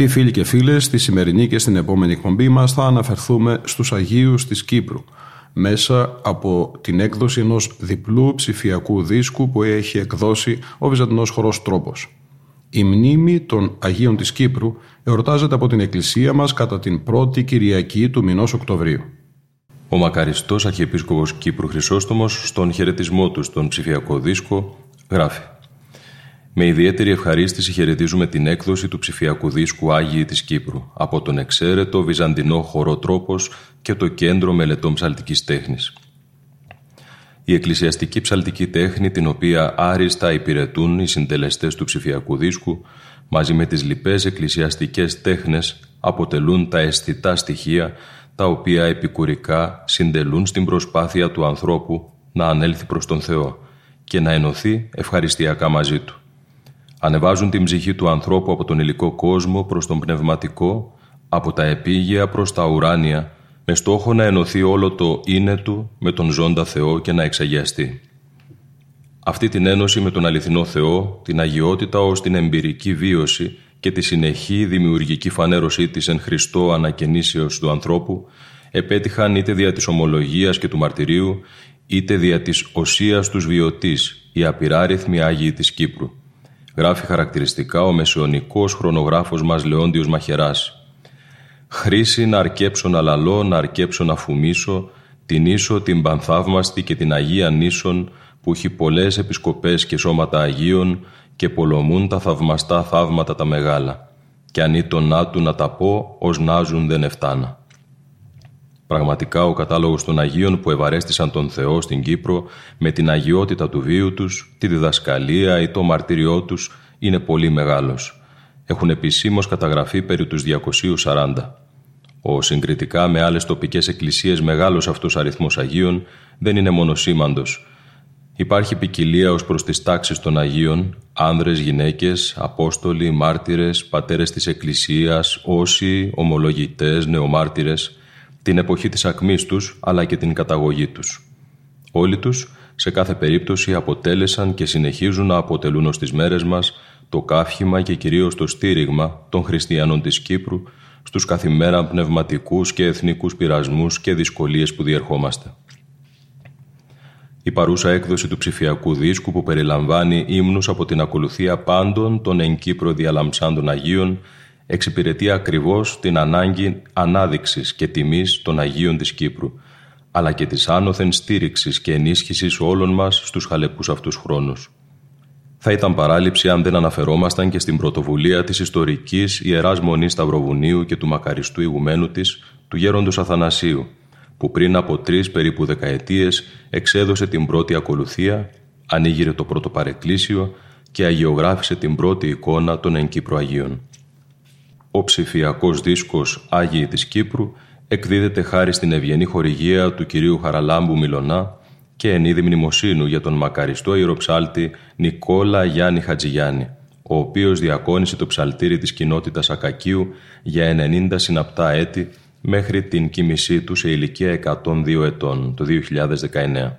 Αγαπητοί φίλοι και φίλες, στη σημερινή και στην επόμενη εκπομπή μας θα αναφερθούμε στους Αγίους της Κύπρου μέσα από την έκδοση ενός διπλού ψηφιακού δίσκου που έχει εκδώσει ο Βυζαντινός Χορός Τρόπος. Η μνήμη των Αγίων της Κύπρου εορτάζεται από την Εκκλησία μας κατά την πρώτη Κυριακή του μηνός Οκτωβρίου. Ο μακαριστός Αρχιεπίσκοπος Κύπρου Χρυσόστομος στον χαιρετισμό του στον ψηφιακό δίσκο γράφει με ιδιαίτερη ευχαρίστηση χαιρετίζουμε την έκδοση του ψηφιακού δίσκου Άγιοι της Κύπρου από τον εξαίρετο βυζαντινό χορό τρόπος και το Κέντρο Μελετών Ψαλτικής Τέχνης. Η εκκλησιαστική ψαλτική τέχνη την οποία άριστα υπηρετούν οι συντελεστές του ψηφιακού δίσκου μαζί με τις λοιπές εκκλησιαστικές τέχνες αποτελούν τα αισθητά στοιχεία τα οποία επικουρικά συντελούν στην προσπάθεια του ανθρώπου να ανέλθει προς τον Θεό και να ενωθεί ευχαριστιακά μαζί Του ανεβάζουν την ψυχή του ανθρώπου από τον υλικό κόσμο προς τον πνευματικό, από τα επίγεια προς τα ουράνια, με στόχο να ενωθεί όλο το είναι του με τον ζώντα Θεό και να εξαγιαστεί. Αυτή την ένωση με τον αληθινό Θεό, την αγιότητα ως την εμπειρική βίωση και τη συνεχή δημιουργική φανέρωσή της εν Χριστώ ανακαινήσεως του ανθρώπου, επέτυχαν είτε δια της ομολογίας και του μαρτυρίου, είτε δια της οσίας τους βιωτής, οι απειράριθμοι Άγιοι της Κύπρου γράφει χαρακτηριστικά ο μεσαιωνικός χρονογράφος μας Λεόντιος Μαχεράς. «Χρήση να αρκέψω να λαλώ, να αρκέψω να φουμίσω, την ίσο, την πανθαύμαστη και την Αγία Νήσον, που έχει πολλές επισκοπές και σώματα Αγίων και πολομούν τα θαυμαστά θαύματα τα μεγάλα. Κι αν ήταν να του να τα πω, ως νάζουν δεν εφτάνα. Πραγματικά ο κατάλογος των Αγίων που ευαρέστησαν τον Θεό στην Κύπρο με την αγιότητα του βίου τους, τη διδασκαλία ή το μαρτύριό τους είναι πολύ μεγάλος. Έχουν επισήμως καταγραφεί περί τους 240. Ο συγκριτικά με άλλες τοπικές εκκλησίες μεγάλος αυτός αριθμός Αγίων δεν είναι μόνο σήμαντος. Υπάρχει ποικιλία ως προς τις τάξεις των Αγίων, άνδρες, γυναίκες, απόστολοι, μάρτυρες, πατέρες της Εκκλησίας, όσοι, ομολογητές, νεομάρτυρες, την εποχή της ακμής τους αλλά και την καταγωγή τους. Όλοι τους, σε κάθε περίπτωση, αποτέλεσαν και συνεχίζουν να αποτελούν ως τις μέρες μας το κάφημα και κυρίως το στήριγμα των χριστιανών της Κύπρου στους καθημερινά πνευματικούς και εθνικούς πειρασμούς και δυσκολίες που διερχόμαστε. Η παρούσα έκδοση του ψηφιακού δίσκου που περιλαμβάνει ύμνους από την ακολουθία πάντων των εν Κύπρο διαλαμψάντων Αγίων εξυπηρετεί ακριβώς την ανάγκη ανάδειξης και τιμής των Αγίων της Κύπρου, αλλά και της άνωθεν στήριξης και ενίσχυσης όλων μας στους χαλεπούς αυτούς χρόνους. Θα ήταν παράληψη αν δεν αναφερόμασταν και στην πρωτοβουλία της ιστορικής Ιεράς Μονής Σταυροβουνίου και του μακαριστού ηγουμένου της, του γέροντος Αθανασίου, που πριν από τρεις περίπου δεκαετίες εξέδωσε την πρώτη ακολουθία, ανοίγειρε το πρώτο παρεκκλήσιο και αγιογράφησε την πρώτη εικόνα των Εγκύπρου Αγίων. Ο ψηφιακός δίσκος Άγιοι της Κύπρου εκδίδεται χάρη στην ευγενή χορηγία του κυρίου Χαραλάμπου Μιλωνά και εν είδη μνημοσύνου για τον μακαριστό ιεροψάλτη Νικόλα Γιάννη Χατζηγιάννη, ο οποίος διακόνησε το ψαλτήρι της κοινότητας Ακακίου για 90 συναπτά έτη μέχρι την κοίμησή του σε ηλικία 102 ετών, το 2019.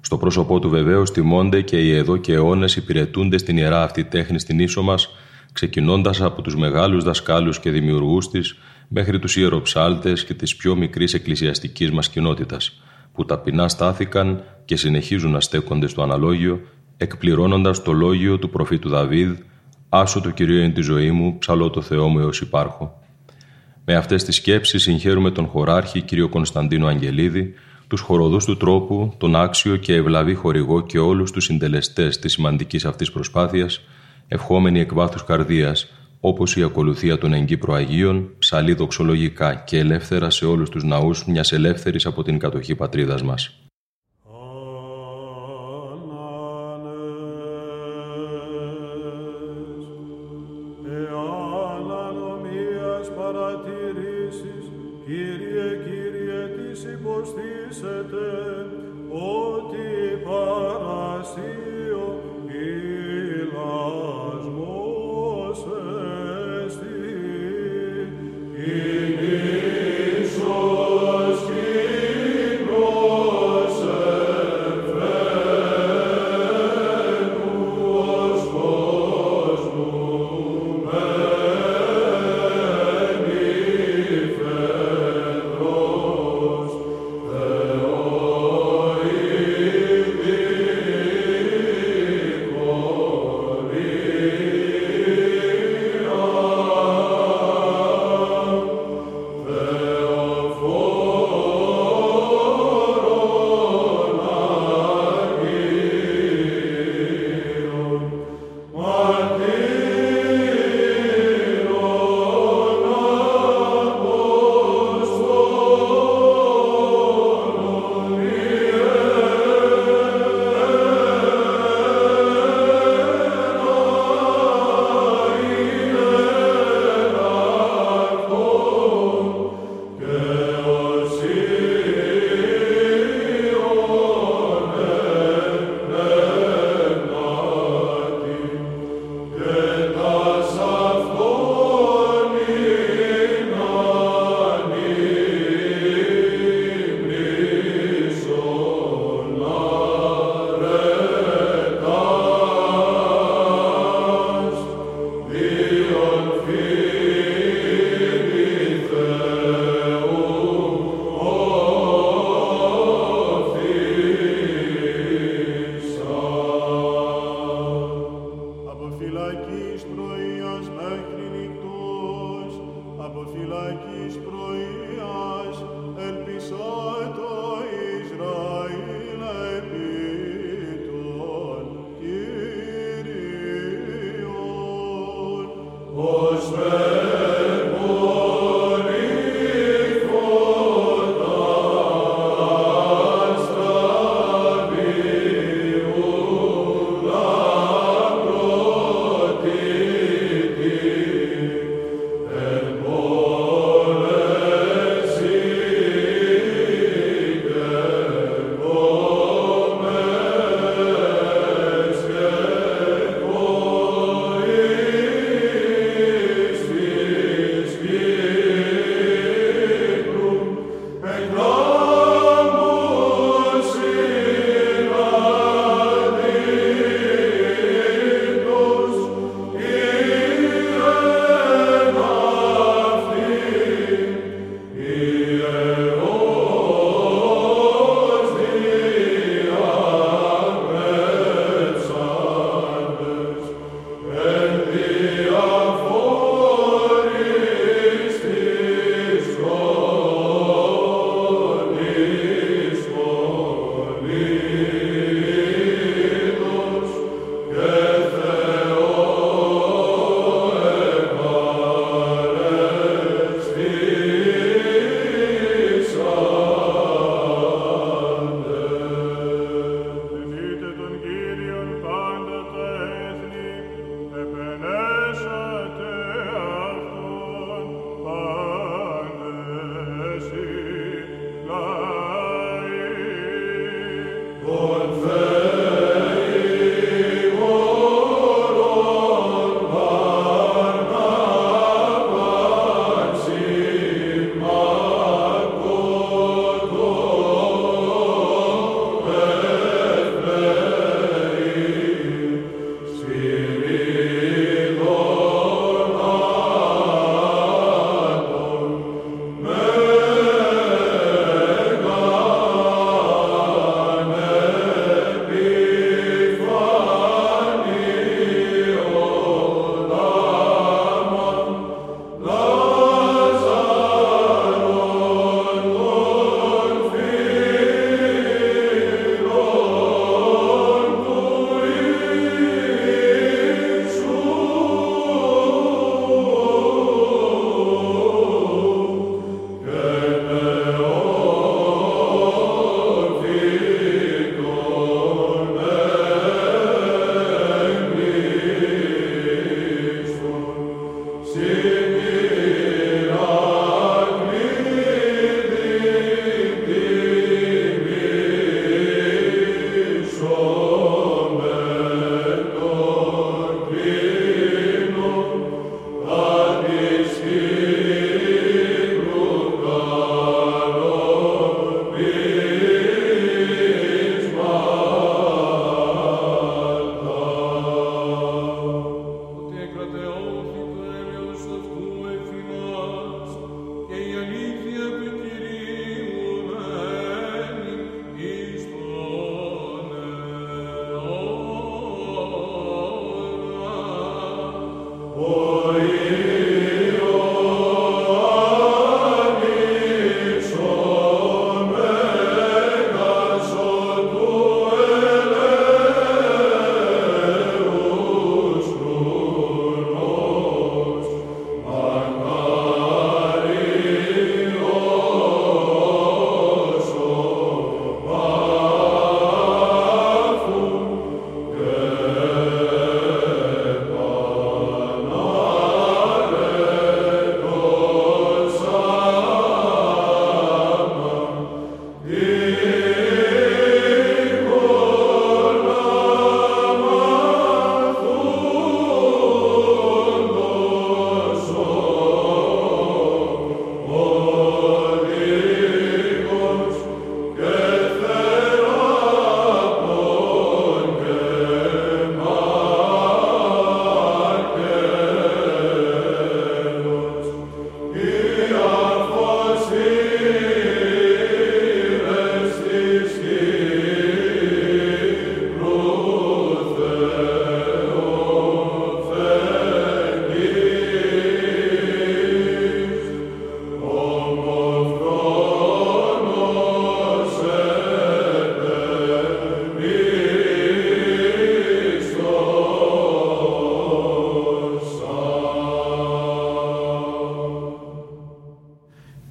Στο πρόσωπό του βεβαίως τιμώνται και οι εδώ και αιώνες υπηρετούνται στην ιερά αυτή τέχνη στην ίσο μας ξεκινώντας από τους μεγάλους δασκάλους και δημιουργούς της μέχρι τους ιεροψάλτες και της πιο μικρής εκκλησιαστικής μας κοινότητας, που ταπεινά στάθηκαν και συνεχίζουν να στέκονται στο αναλόγιο, εκπληρώνοντας το λόγιο του προφήτου Δαβίδ «Άσο το Κυρίο εν τη ζωή μου, ψαλώ το Θεό μου έως υπάρχω». Με αυτές τις σκέψεις συγχαίρουμε τον χωράρχη κύριο Κωνσταντίνο Αγγελίδη, τους χοροδούς του τρόπου, τον άξιο και ευλαβή χορηγό και όλους τους συντελεστές της σημαντικής αυτής προσπάθειας, ευχόμενη εκ βάθους καρδίας, όπως η ακολουθία των εγκύπρου Αγίων, ψαλεί δοξολογικά και ελεύθερα σε όλους τους ναούς μιας ελεύθερης από την κατοχή πατρίδας μας.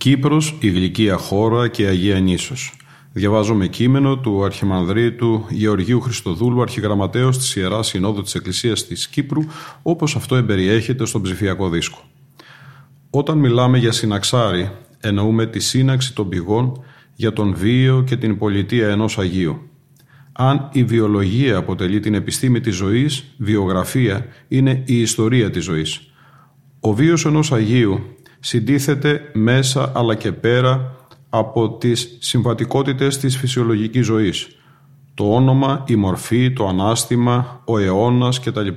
Κύπρος, η γλυκία χώρα και Αγία Νήσος. Διαβάζομαι κείμενο του Αρχιμανδρίτου Γεωργίου Χριστοδούλου, αρχιγραμματέως της Ιεράς Συνόδου της Εκκλησίας της Κύπρου, όπως αυτό εμπεριέχεται στον ψηφιακό δίσκο. Όταν μιλάμε για συναξάρι, εννοούμε τη σύναξη των πηγών για τον βίο και την πολιτεία ενός Αγίου. Αν η βιολογία αποτελεί την επιστήμη της ζωής, βιογραφία είναι η ιστορία της ζωής. Ο βίος ενός Αγίου συντίθεται μέσα αλλά και πέρα από τις συμβατικότητες της φυσιολογικής ζωής. Το όνομα, η μορφή, το ανάστημα, ο αιώνας κτλ.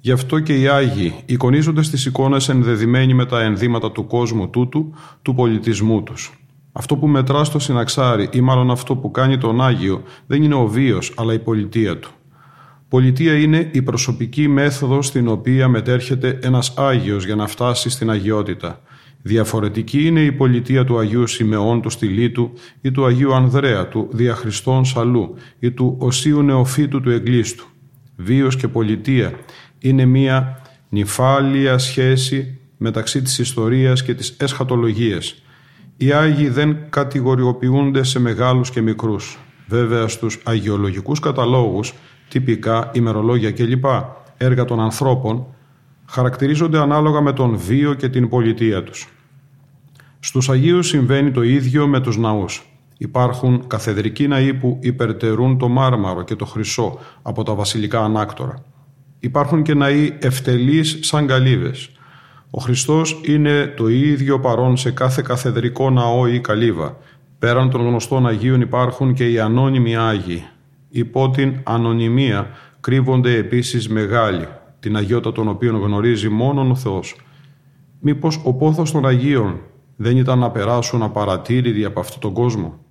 Γι' αυτό και οι Άγιοι εικονίζονται στις εικόνες ενδεδειμένοι με τα ενδύματα του κόσμου τούτου, του πολιτισμού τους. Αυτό που μετρά στο συναξάρι ή μάλλον αυτό που κάνει τον Άγιο δεν είναι ο βίος αλλά η πολιτεία του. Πολιτεία είναι η προσωπική μέθοδος στην οποία μετέρχεται ένας Άγιος για να φτάσει στην αγιότητα. Διαφορετική είναι η πολιτεία του Αγίου Σιμεών του Στυλίτου ή του Αγίου Ανδρέα του Διαχριστών Σαλού ή του Οσίου Νεοφύτου του Εγκλήστου. Βίος και πολιτεία είναι μία νυφάλια σχέση μεταξύ της ιστορίας και της εσχατολογίας. Οι Άγιοι δεν κατηγοριοποιούνται σε μεγάλους και μικρούς. Βέβαια στους αγιολογικούς καταλόγους, τυπικά, ημερολόγια κλπ. έργα των ανθρώπων, χαρακτηρίζονται ανάλογα με τον βίο και την πολιτεία τους. Στους Αγίους συμβαίνει το ίδιο με τους ναούς. Υπάρχουν καθεδρικοί ναοί που υπερτερούν το μάρμαρο και το χρυσό από τα βασιλικά ανάκτορα. Υπάρχουν και ναοί ευτελείς σαν καλύβες. Ο Χριστός είναι το ίδιο παρόν σε κάθε καθεδρικό ναό ή καλύβα. Πέραν των γνωστών Αγίων υπάρχουν και οι ανώνυμοι Άγιοι. Υπό την ανωνυμία κρύβονται επίσης μεγάλοι, την αγιότητα των οποίων γνωρίζει μόνον ο Θεός. Μήπως ο πόθος των Αγίων δεν ήταν να περάσουν απαρατήρητοι από αυτόν τον κόσμο.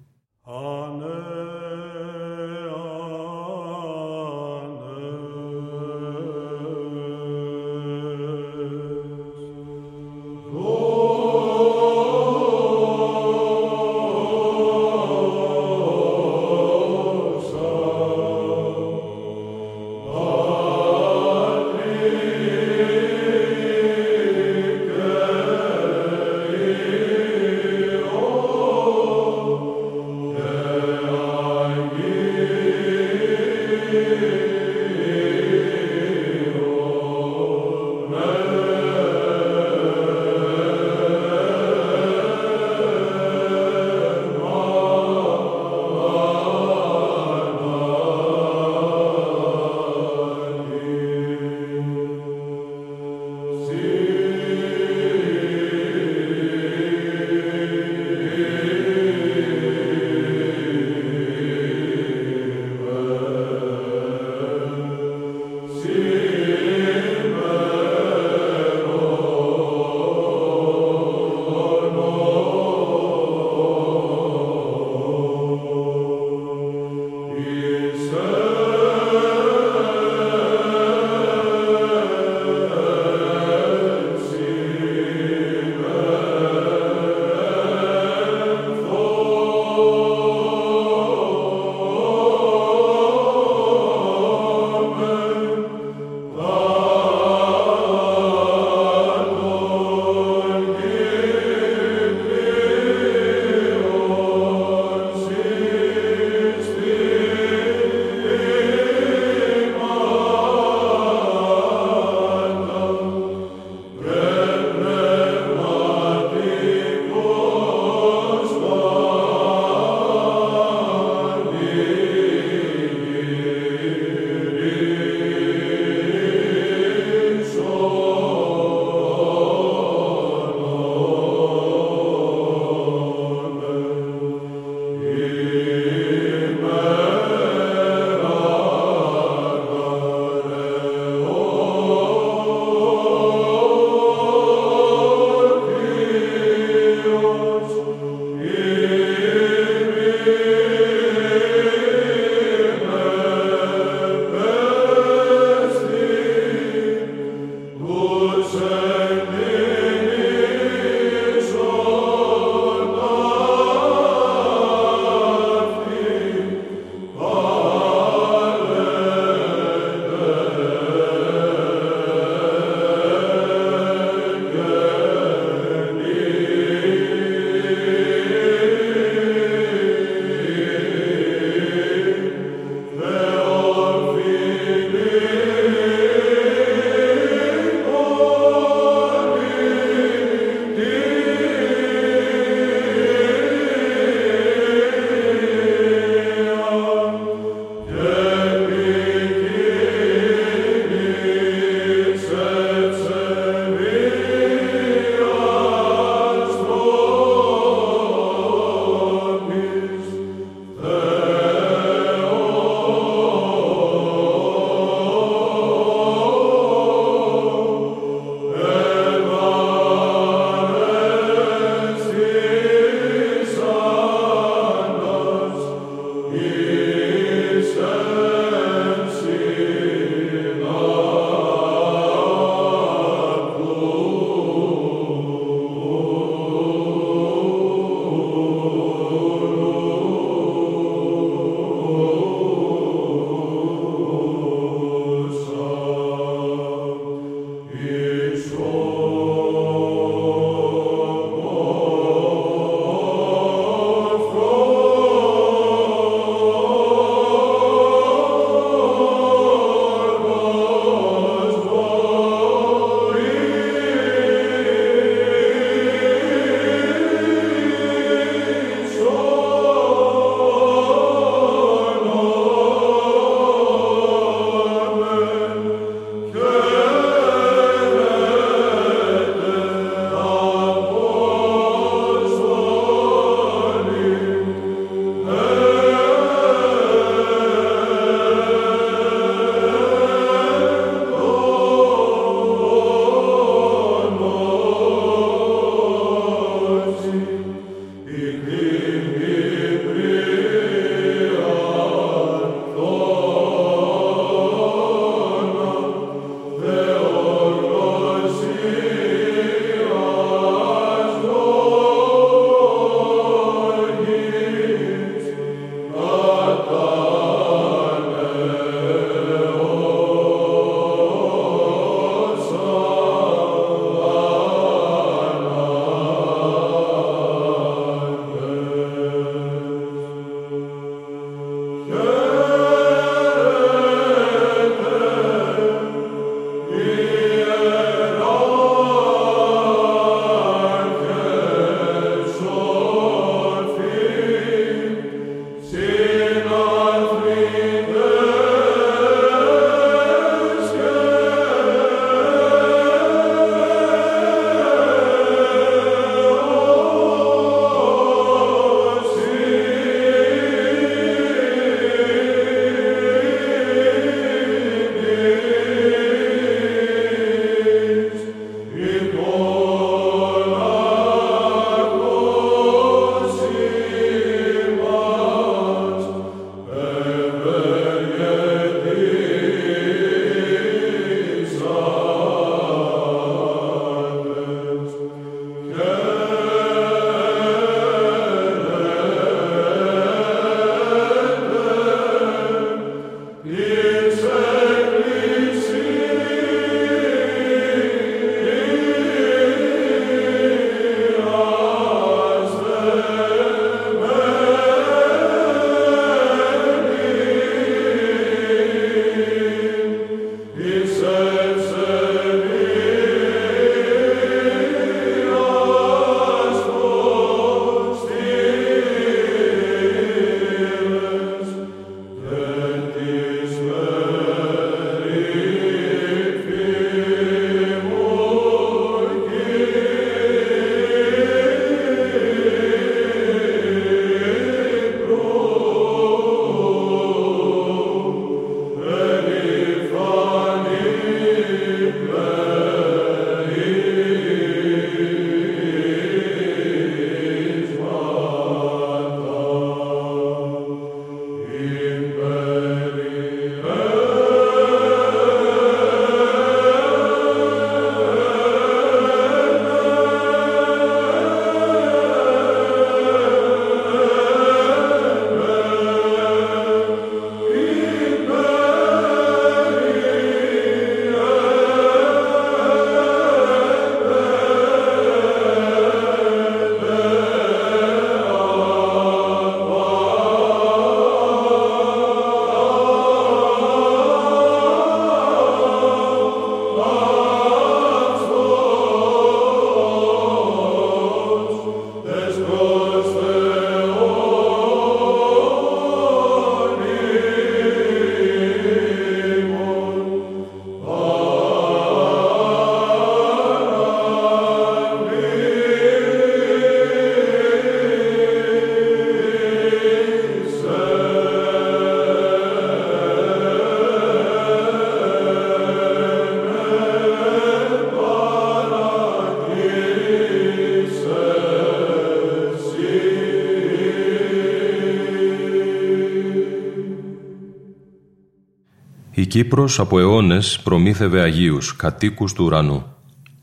Κύπρος από αιώνες προμήθευε Αγίους, κατοίκους του ουρανού.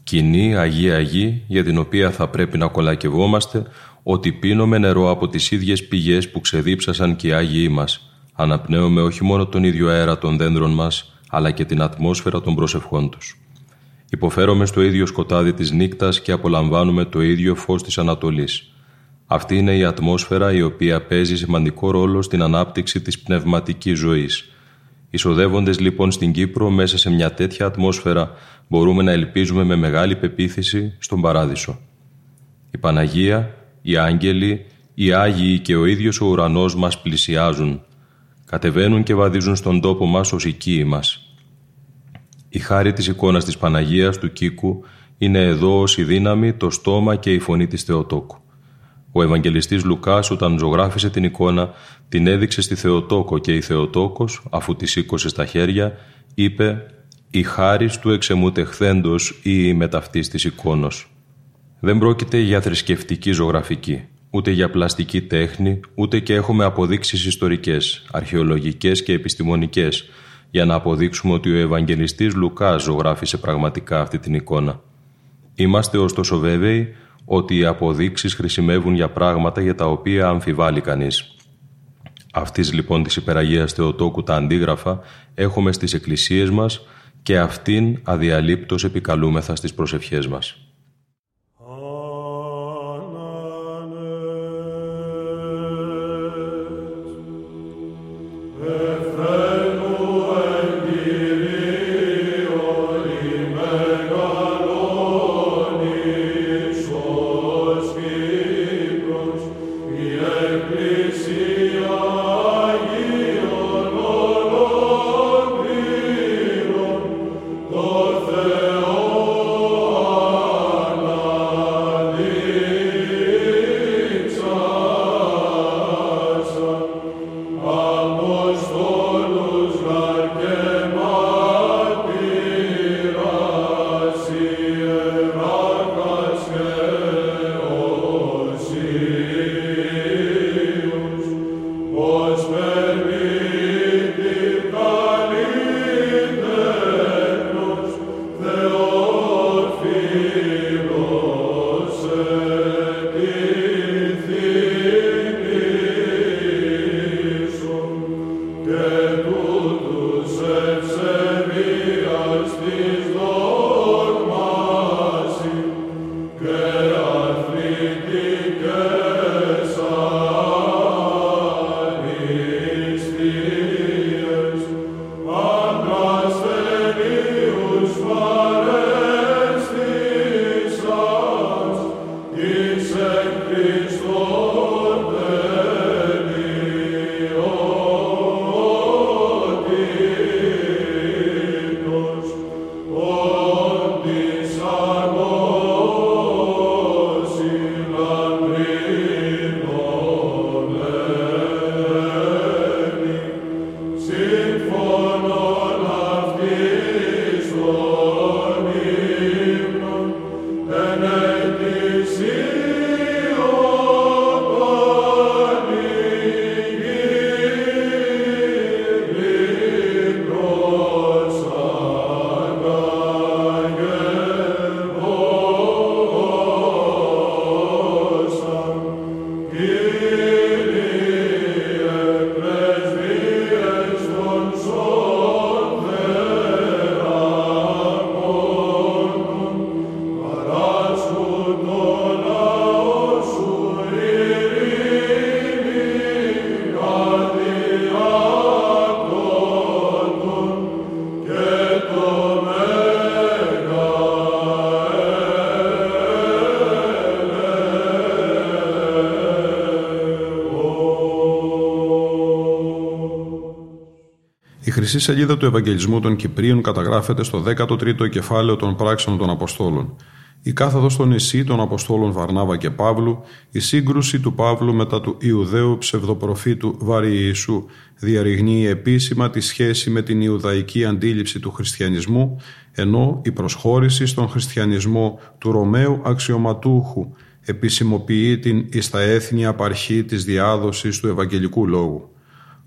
Κοινή Αγία Αγή για την οποία θα πρέπει να κολακευόμαστε ότι πίνουμε νερό από τις ίδιες πηγές που ξεδίψασαν και οι Άγιοι μας. Αναπνέουμε όχι μόνο τον ίδιο αέρα των δέντρων μας, αλλά και την ατμόσφαιρα των προσευχών τους. Υποφέρομαι στο ίδιο σκοτάδι της νύκτας και απολαμβάνουμε το ίδιο φως της Ανατολής. Αυτή είναι η ατμόσφαιρα η οποία παίζει σημαντικό ρόλο στην ανάπτυξη της πνευματικής ζωής. Ισοδεύοντες λοιπόν στην Κύπρο μέσα σε μια τέτοια ατμόσφαιρα μπορούμε να ελπίζουμε με μεγάλη πεποίθηση στον Παράδεισο. Η Παναγία, οι Άγγελοι, οι Άγιοι και ο ίδιος ο ουρανός μας πλησιάζουν, κατεβαίνουν και βαδίζουν στον τόπο μας ως οικοί μας. Η χάρη της εικόνας της Παναγίας του Κίκου είναι εδώ ως η δύναμη, το στόμα και η φωνή της Θεοτόκου. Ο Ευαγγελιστής Λουκάς όταν ζωγράφισε την εικόνα την έδειξε στη Θεοτόκο και η Θεοτόκος, αφού τη σήκωσε στα χέρια, είπε «Η χάρη του εξεμούτε χθέντος ή η μεταυτής της εικόνος». Δεν πρόκειται για θρησκευτική ζωγραφική, ούτε για πλαστική τέχνη, ούτε και έχουμε αποδείξεις ιστορικές, αρχαιολογικές και επιστημονικές, για να αποδείξουμε ότι ο Ευαγγελιστής Λουκάς ζωγράφισε πραγματικά αυτή την εικόνα. Είμαστε ωστόσο βέβαιοι ότι οι αποδείξεις χρησιμεύουν για πράγματα για τα οποία αμφιβάλλει κανείς. Αυτής λοιπόν της υπεραγίας Θεοτόκου τα αντίγραφα έχουμε στις εκκλησίες μας και αυτήν αδιαλείπτως επικαλούμεθα στις προσευχές μας. Χρυσή σελίδα του Ευαγγελισμού των Κυπρίων καταγράφεται στο 13ο κεφάλαιο των πράξεων των Αποστόλων. Η κάθοδος στο νησί των Αποστόλων Βαρνάβα και Παύλου, η σύγκρουση του Παύλου μετά του Ιουδαίου ψευδοπροφήτου Βαρη Ιησού διαρριγνύει επίσημα τη σχέση με την Ιουδαϊκή αντίληψη του χριστιανισμού, ενώ η προσχώρηση στον χριστιανισμό του Ρωμαίου αξιωματούχου επισημοποιεί την εις τα έθνη απαρχή της διάδοσης του Ευαγγελικού Λόγου.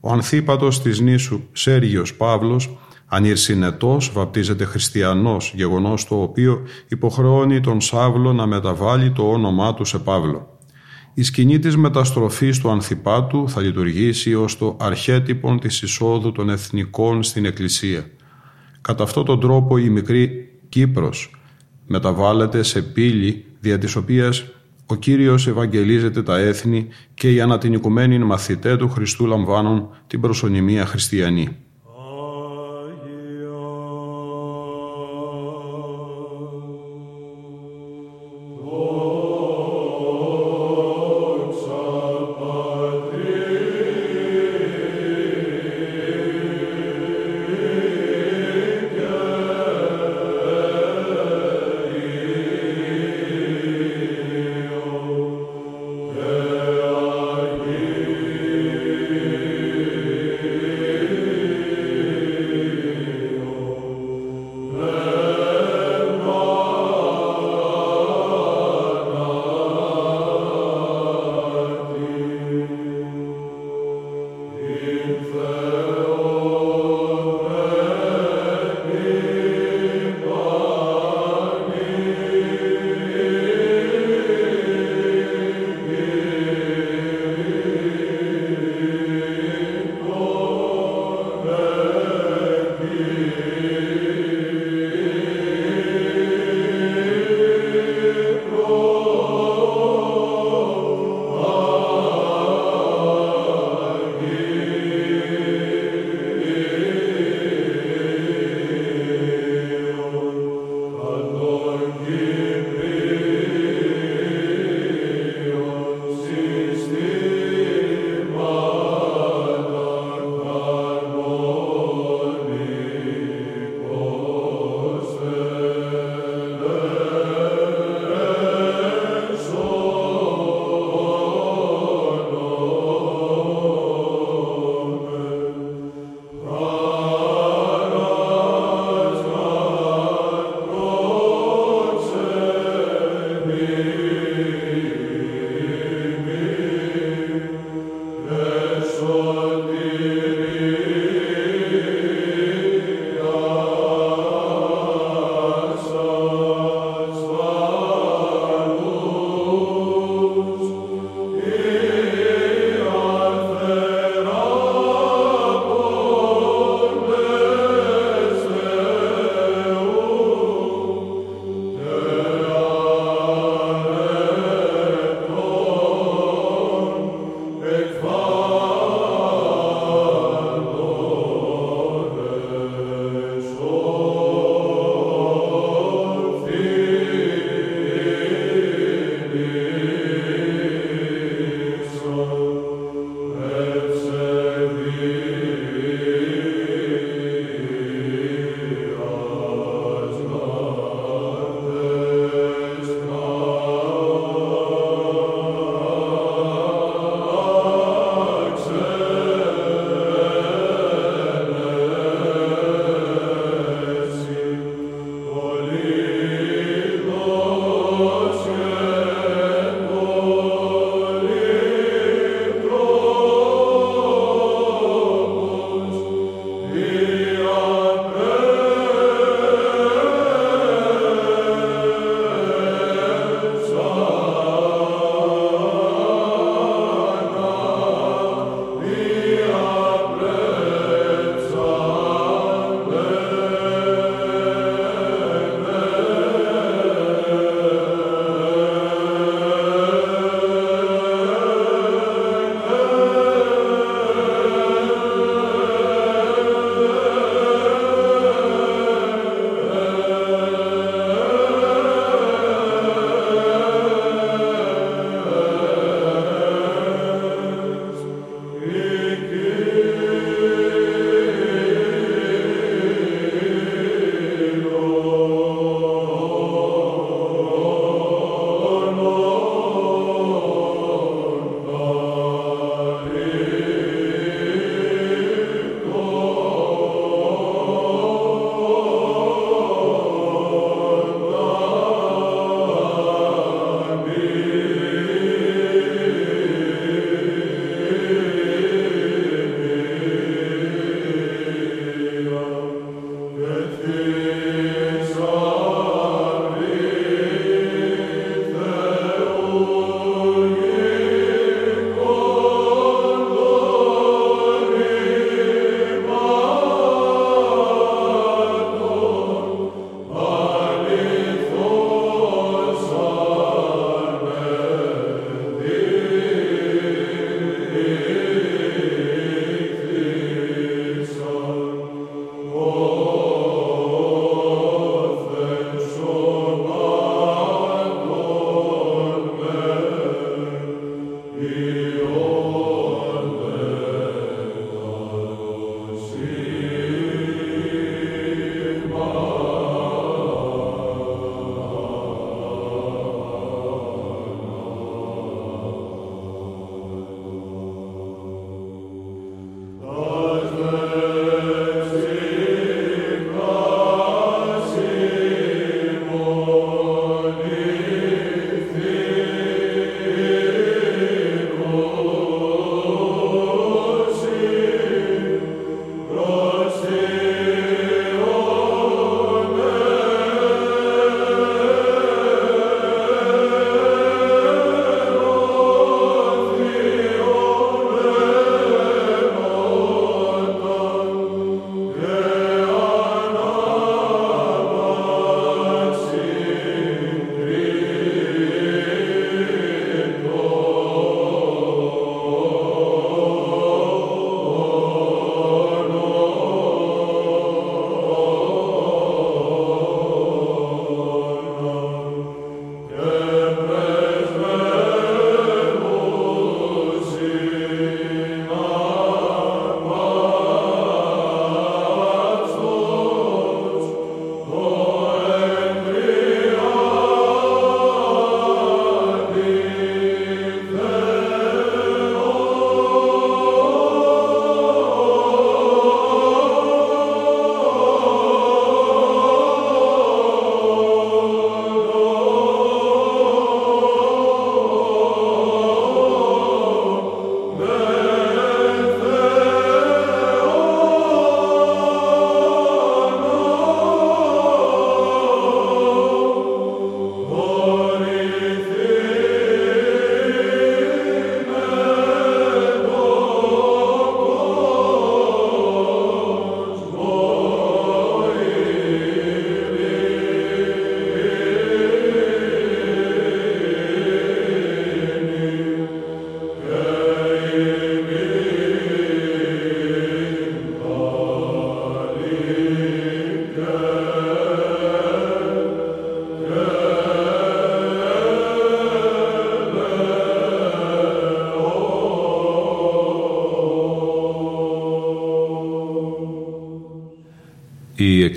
Ο ανθίπατος της νήσου Σέργιος Παύλος, ανηρσυνετός, βαπτίζεται χριστιανός, γεγονός το οποίο υποχρεώνει τον Σάβλο να μεταβάλει το όνομά του σε Παύλο. Η σκηνή της μεταστροφής του Ανθιπάτου θα λειτουργήσει ως το αρχέτυπον της εισόδου των εθνικών στην Εκκλησία. Κατά αυτόν τον τρόπο η μικρή Κύπρος μεταβάλλεται σε πύλη δια της οποίας ο Κύριος Ευαγγελίζεται τα έθνη και οι ανατινικουμένοι μαθητέ του Χριστού λαμβάνουν την προσωνυμία χριστιανή.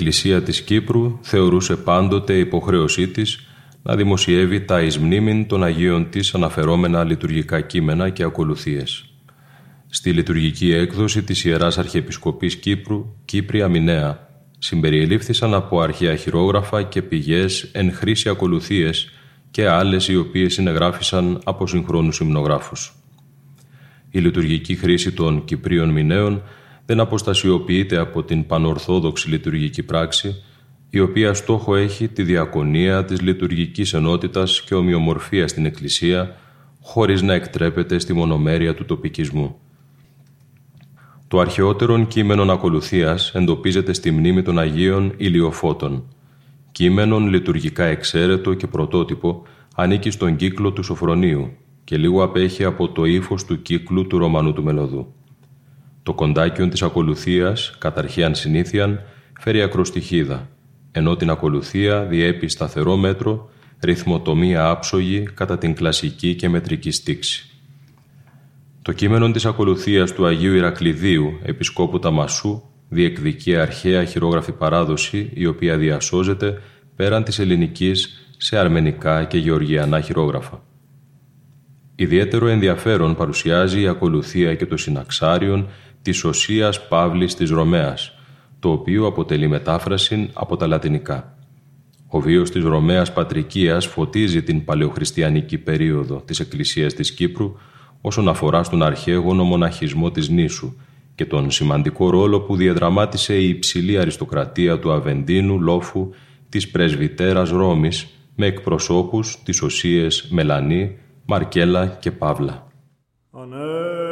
Εκκλησία της Κύπρου θεωρούσε πάντοτε υποχρέωσή της να δημοσιεύει τα εις των Αγίων της αναφερόμενα λειτουργικά κείμενα και ακολουθίες. Στη λειτουργική έκδοση της Ιεράς Αρχιεπισκοπής Κύπρου, Κύπρια Μινέα, συμπεριελήφθησαν από αρχαία χειρόγραφα και πηγές εν χρήση ακολουθίες και άλλες οι οποίες συνεγράφησαν από συγχρόνους υμνογράφους. Η λειτουργική χρήση των Κυπρίων Μινέων δεν αποστασιοποιείται από την πανορθόδοξη λειτουργική πράξη, η οποία στόχο έχει τη διακονία της λειτουργικής ενότητας και ομοιομορφία στην Εκκλησία, χωρίς να εκτρέπεται στη μονομέρεια του τοπικισμού. Το αρχαιότερο κείμενο ακολουθίας εντοπίζεται στη μνήμη των Αγίων Ηλιοφώτων. Κείμενον λειτουργικά εξαίρετο και πρωτότυπο ανήκει στον κύκλο του Σοφρονίου και λίγο απέχει από το ύφος του κύκλου του Ρωμανού του Μελωδού. Το κοντάκιον της ακολουθίας, καταρχίαν συνήθιαν, φέρει ακροστοιχίδα, ενώ την ακολουθία διέπει σταθερό μέτρο, ρυθμοτομία άψογη κατά την κλασική και μετρική στήξη. Το κείμενο της ακολουθίας του Αγίου Ηρακλειδίου, Επισκόπου Ταμασού, διεκδικεί αρχαία χειρόγραφη παράδοση, η οποία διασώζεται πέραν της ελληνικής σε αρμενικά και γεωργιανά χειρόγραφα. Ιδιαίτερο ενδιαφέρον παρουσιάζει η ακολουθία και το συναξάριον της Οσίας Παύλης της Ρωμαίας, το οποίο αποτελεί μετάφραση από τα λατινικά. Ο βίος της Ρωμαίας Πατρικίας φωτίζει την παλαιοχριστιανική περίοδο της Εκκλησίας της Κύπρου όσον αφορά στον αρχαίγωνο μοναχισμό της νήσου και τον σημαντικό ρόλο που διαδραμάτισε η υψηλή αριστοκρατία του Αβεντίνου Λόφου της πρεσβυτέρας Ρώμης με εκπροσώπους της Οσίες Μελανή, Μαρκέλα και Παύλα. εθαυμάστος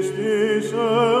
Ευχαριστώ.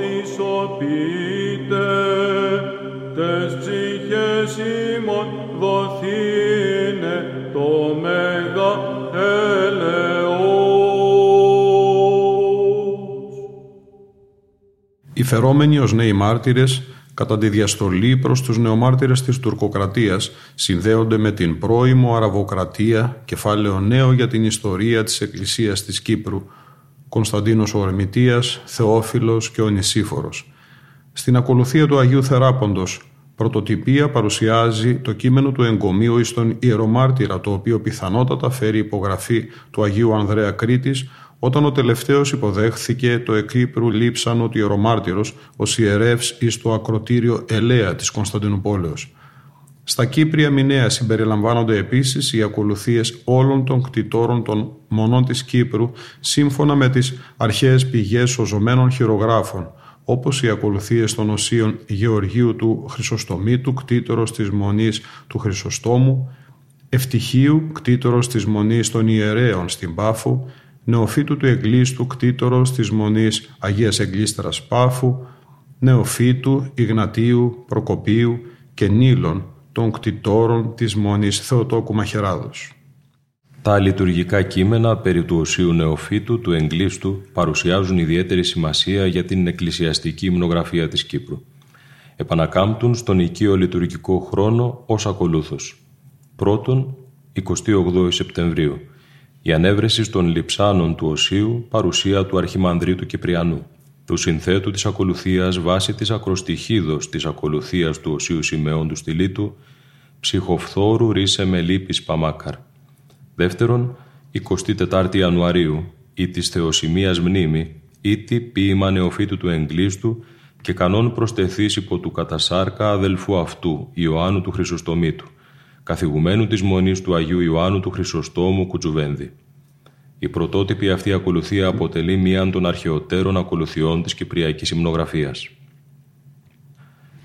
Χριστόν δισοποιείται τες ψυχές ημών δοθήνε το μέγα έλεος. Οι φερόμενοι ως νέοι μάρτυρες κατά τη διαστολή προς τους νεομάρτυρες της τουρκοκρατίας συνδέονται με την πρώιμο Αραβοκρατία, κεφάλαιο νέο για την ιστορία της Εκκλησίας της Κύπρου, Κωνσταντίνος ο Ορμητίας, Θεόφιλος και ο Νησίφορος. Στην ακολουθία του Αγίου Θεράποντος, πρωτοτυπία παρουσιάζει το κείμενο του εγκομείου εις τον ιερομάρτυρα, το οποίο πιθανότατα φέρει υπογραφή του Αγίου Ανδρέα Κρήτης, όταν ο τελευταίος υποδέχθηκε το εκύπρου λείψανο του ιερομάρτυρος ως ιερεύς εις το ακροτήριο Ελέα της Κωνσταντινούπολεως. Στα Κύπρια μηνέα συμπεριλαμβάνονται επίσης οι ακολουθίες όλων των κτητόρων των μονών της Κύπρου σύμφωνα με τις αρχαίες πηγές σωζωμένων χειρογράφων, όπως οι ακολουθίες των οσίων Γεωργίου του Χρυσοστομίτου, κτήτορος της Μονής του Χρυσοστόμου, Ευτυχίου, κτήτορος της Μονής των Ιερέων στην Πάφου, Νεοφύτου του Εγκλήστου, κτήτορος της Μονής Αγίας Εγκλήστρας Πάφου, Νεοφύτου, Ιγνατίου, Προκοπίου και Νίλων των κτητόρων της Μονής Θεοτόκου Μαχαιράδος. Τα λειτουργικά κείμενα περί του Οσίου Νεοφύτου του Εγκλήστου παρουσιάζουν ιδιαίτερη σημασία για την εκκλησιαστική υμνογραφία της Κύπρου. Επανακάμπτουν στον οικείο λειτουργικό χρόνο ως ακολούθως. Πρώτον, 28 Σεπτεμβρίου. Η ανέβρεση των λειψάνων του Οσίου παρουσία του Αρχιμανδρίτου Κυπριανού, του συνθέτου της ακολουθίας βάσει της ακροστοιχίδος της ακολουθίας του Οσίου Σιμεών του Στυλίτου, ψυχοφθόρου ρίσε με λύπης Παμάκαρ. Δεύτερον, 24 Ιανουαρίου, ή της Θεοσημίας μνήμη, ήτι ποίημα νεοφύτου του Εγκλήστου και κανόν προστεθείς υπό του κατασάρκα αδελφού αυτού, Ιωάννου του Χρυσοστομήτου, καθηγουμένου της Μονής του Αγίου Ιωάννου του Χρυσοστόμου Κουτζουβένδη. Η πρωτότυπη αυτή ακολουθία αποτελεί μία των αρχαιότερων ακολουθιών της Κυπριακής Υμνογραφίας.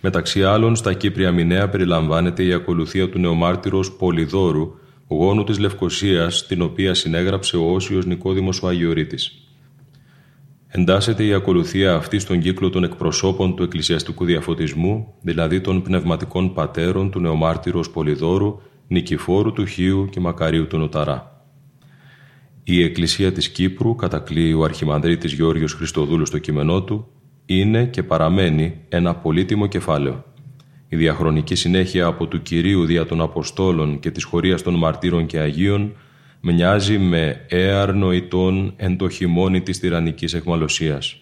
Μεταξύ άλλων, στα Κύπρια Μηνέα περιλαμβάνεται η ακολουθία του νεομάρτυρος Πολυδόρου, γόνου της Λευκοσίας, την οποία συνέγραψε ο Όσιος Νικόδημος ο Αγιορείτης. Εντάσσεται η ακολουθία αυτή στον κύκλο των εκπροσώπων του εκκλησιαστικού διαφωτισμού, δηλαδή των πνευματικών πατέρων του νεομάρτυρος Πολυδόρου, Νικηφόρου του Χίου και Μακαρίου του Νοταρά. Η Εκκλησία της Κύπρου, κατακλείει ο Αρχιμανδρίτης Γεώργιος Χριστοδούλου στο κείμενό του, είναι και παραμένει ένα πολύτιμο κεφάλαιο. Η διαχρονική συνέχεια από του Κυρίου δια των Αποστόλων και της χωρίας των Μαρτύρων και Αγίων μοιάζει με έαρ νοητών εν το χειμώνι της τυραννικής εχμαλωσίας.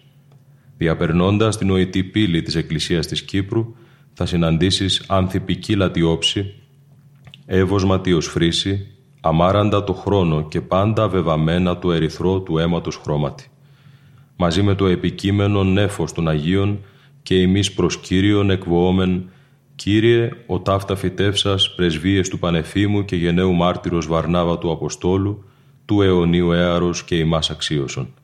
Διαπερνώντας την νοητή πύλη της Εκκλησίας της Κύπρου, θα συναντήσεις άνθη όψη, εύωσμα φρύση, αμάραντα το χρόνο και πάντα βεβαμένα του ερυθρό του αίματος χρώματι. Μαζί με το επικείμενο νέφος των Αγίων και εμείς προς Κύριον εκβοόμεν Κύριε, ο ταύτα φυτεύσας πρεσβείες του Πανεφήμου και γενναίου μάρτυρος Βαρνάβα του Αποστόλου, του αιωνίου έαρος και ημάς αξίωσον.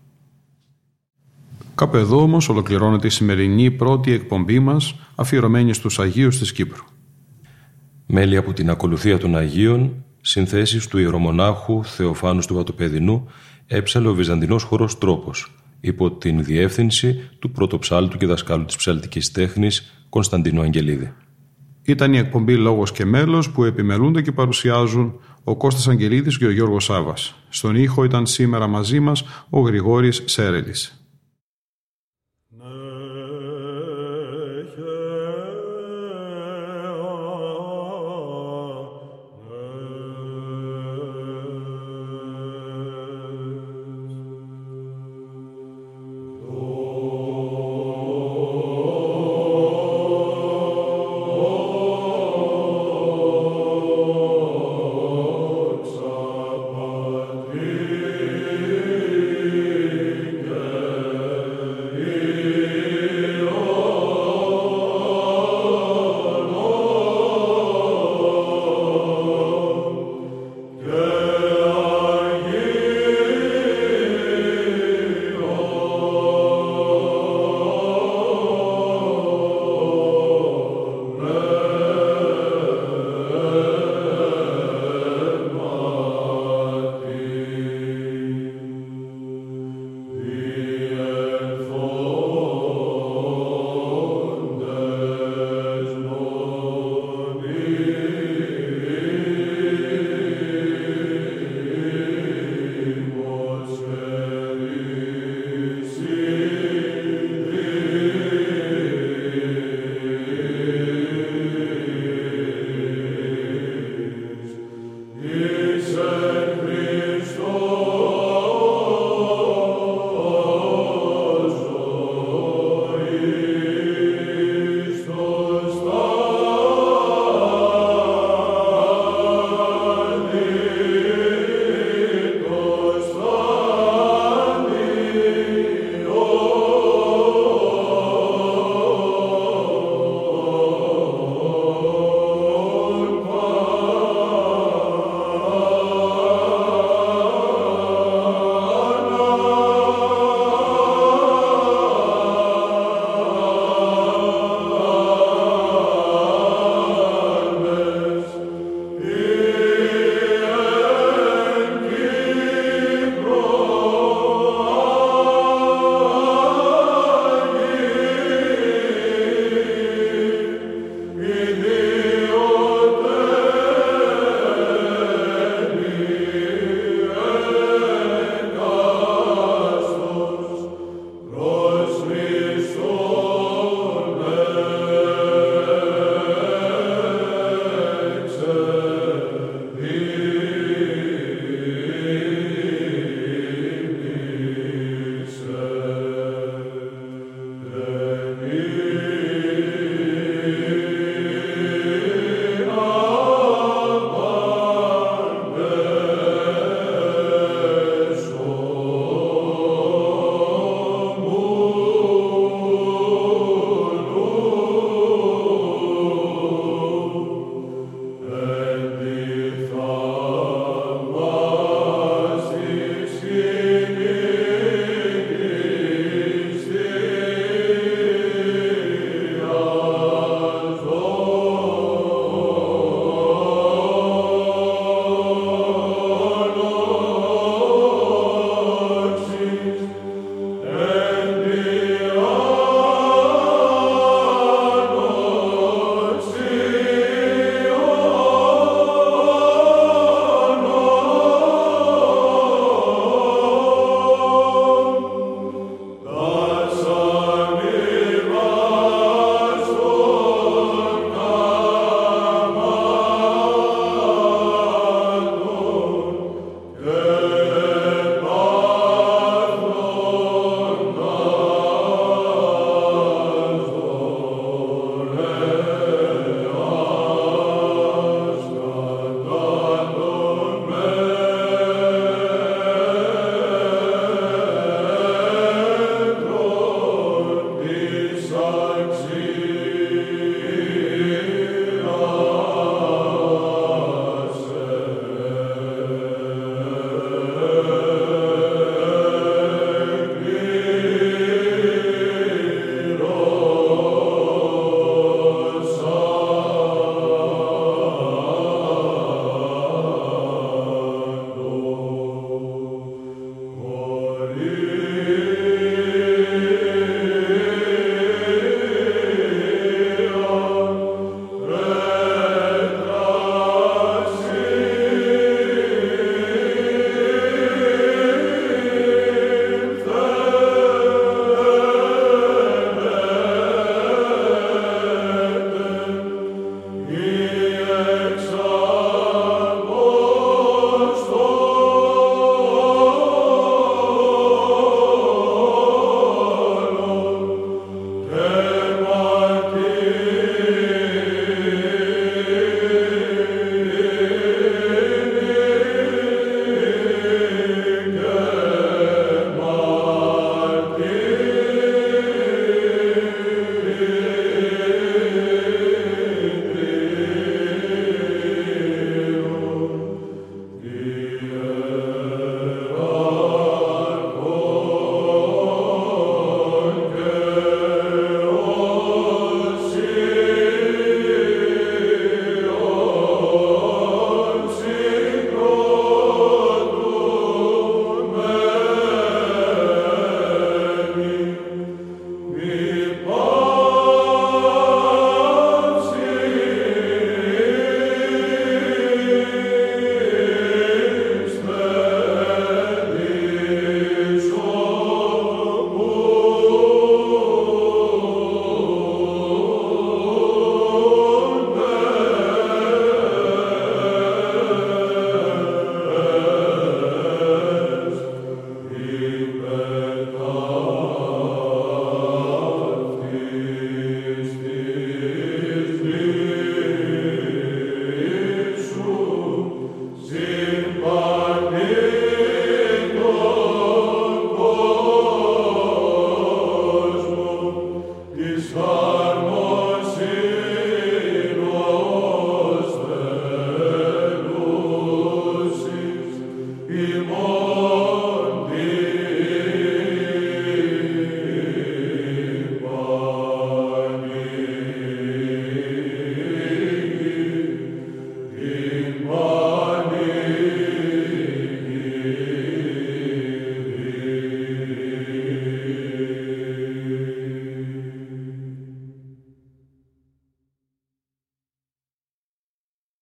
Κάπου εδώ όμως ολοκληρώνεται η σημερινή πρώτη εκπομπή μας αφιερωμένη στους Αγίους της Κύπρου. Μέλη από την ακολουθία των Αγίων, συνθέσεις του ιερομονάχου Θεοφάνου του Βατοπεδινού, έψαλε ο Βυζαντινός χορός τρόπος, υπό την διεύθυνση του πρωτοψάλτου και δασκάλου της ψαλτικής τέχνης Κωνσταντίνου Αγγελίδη. Ήταν η εκπομπή Λόγος και Μέλος που επιμελούνται και παρουσιάζουν ο Κώστας Αγγελίδης και ο Γιώργος Σάβας. Στον ήχο ήταν σήμερα μαζί μας ο Γρηγόρης Σέρελης.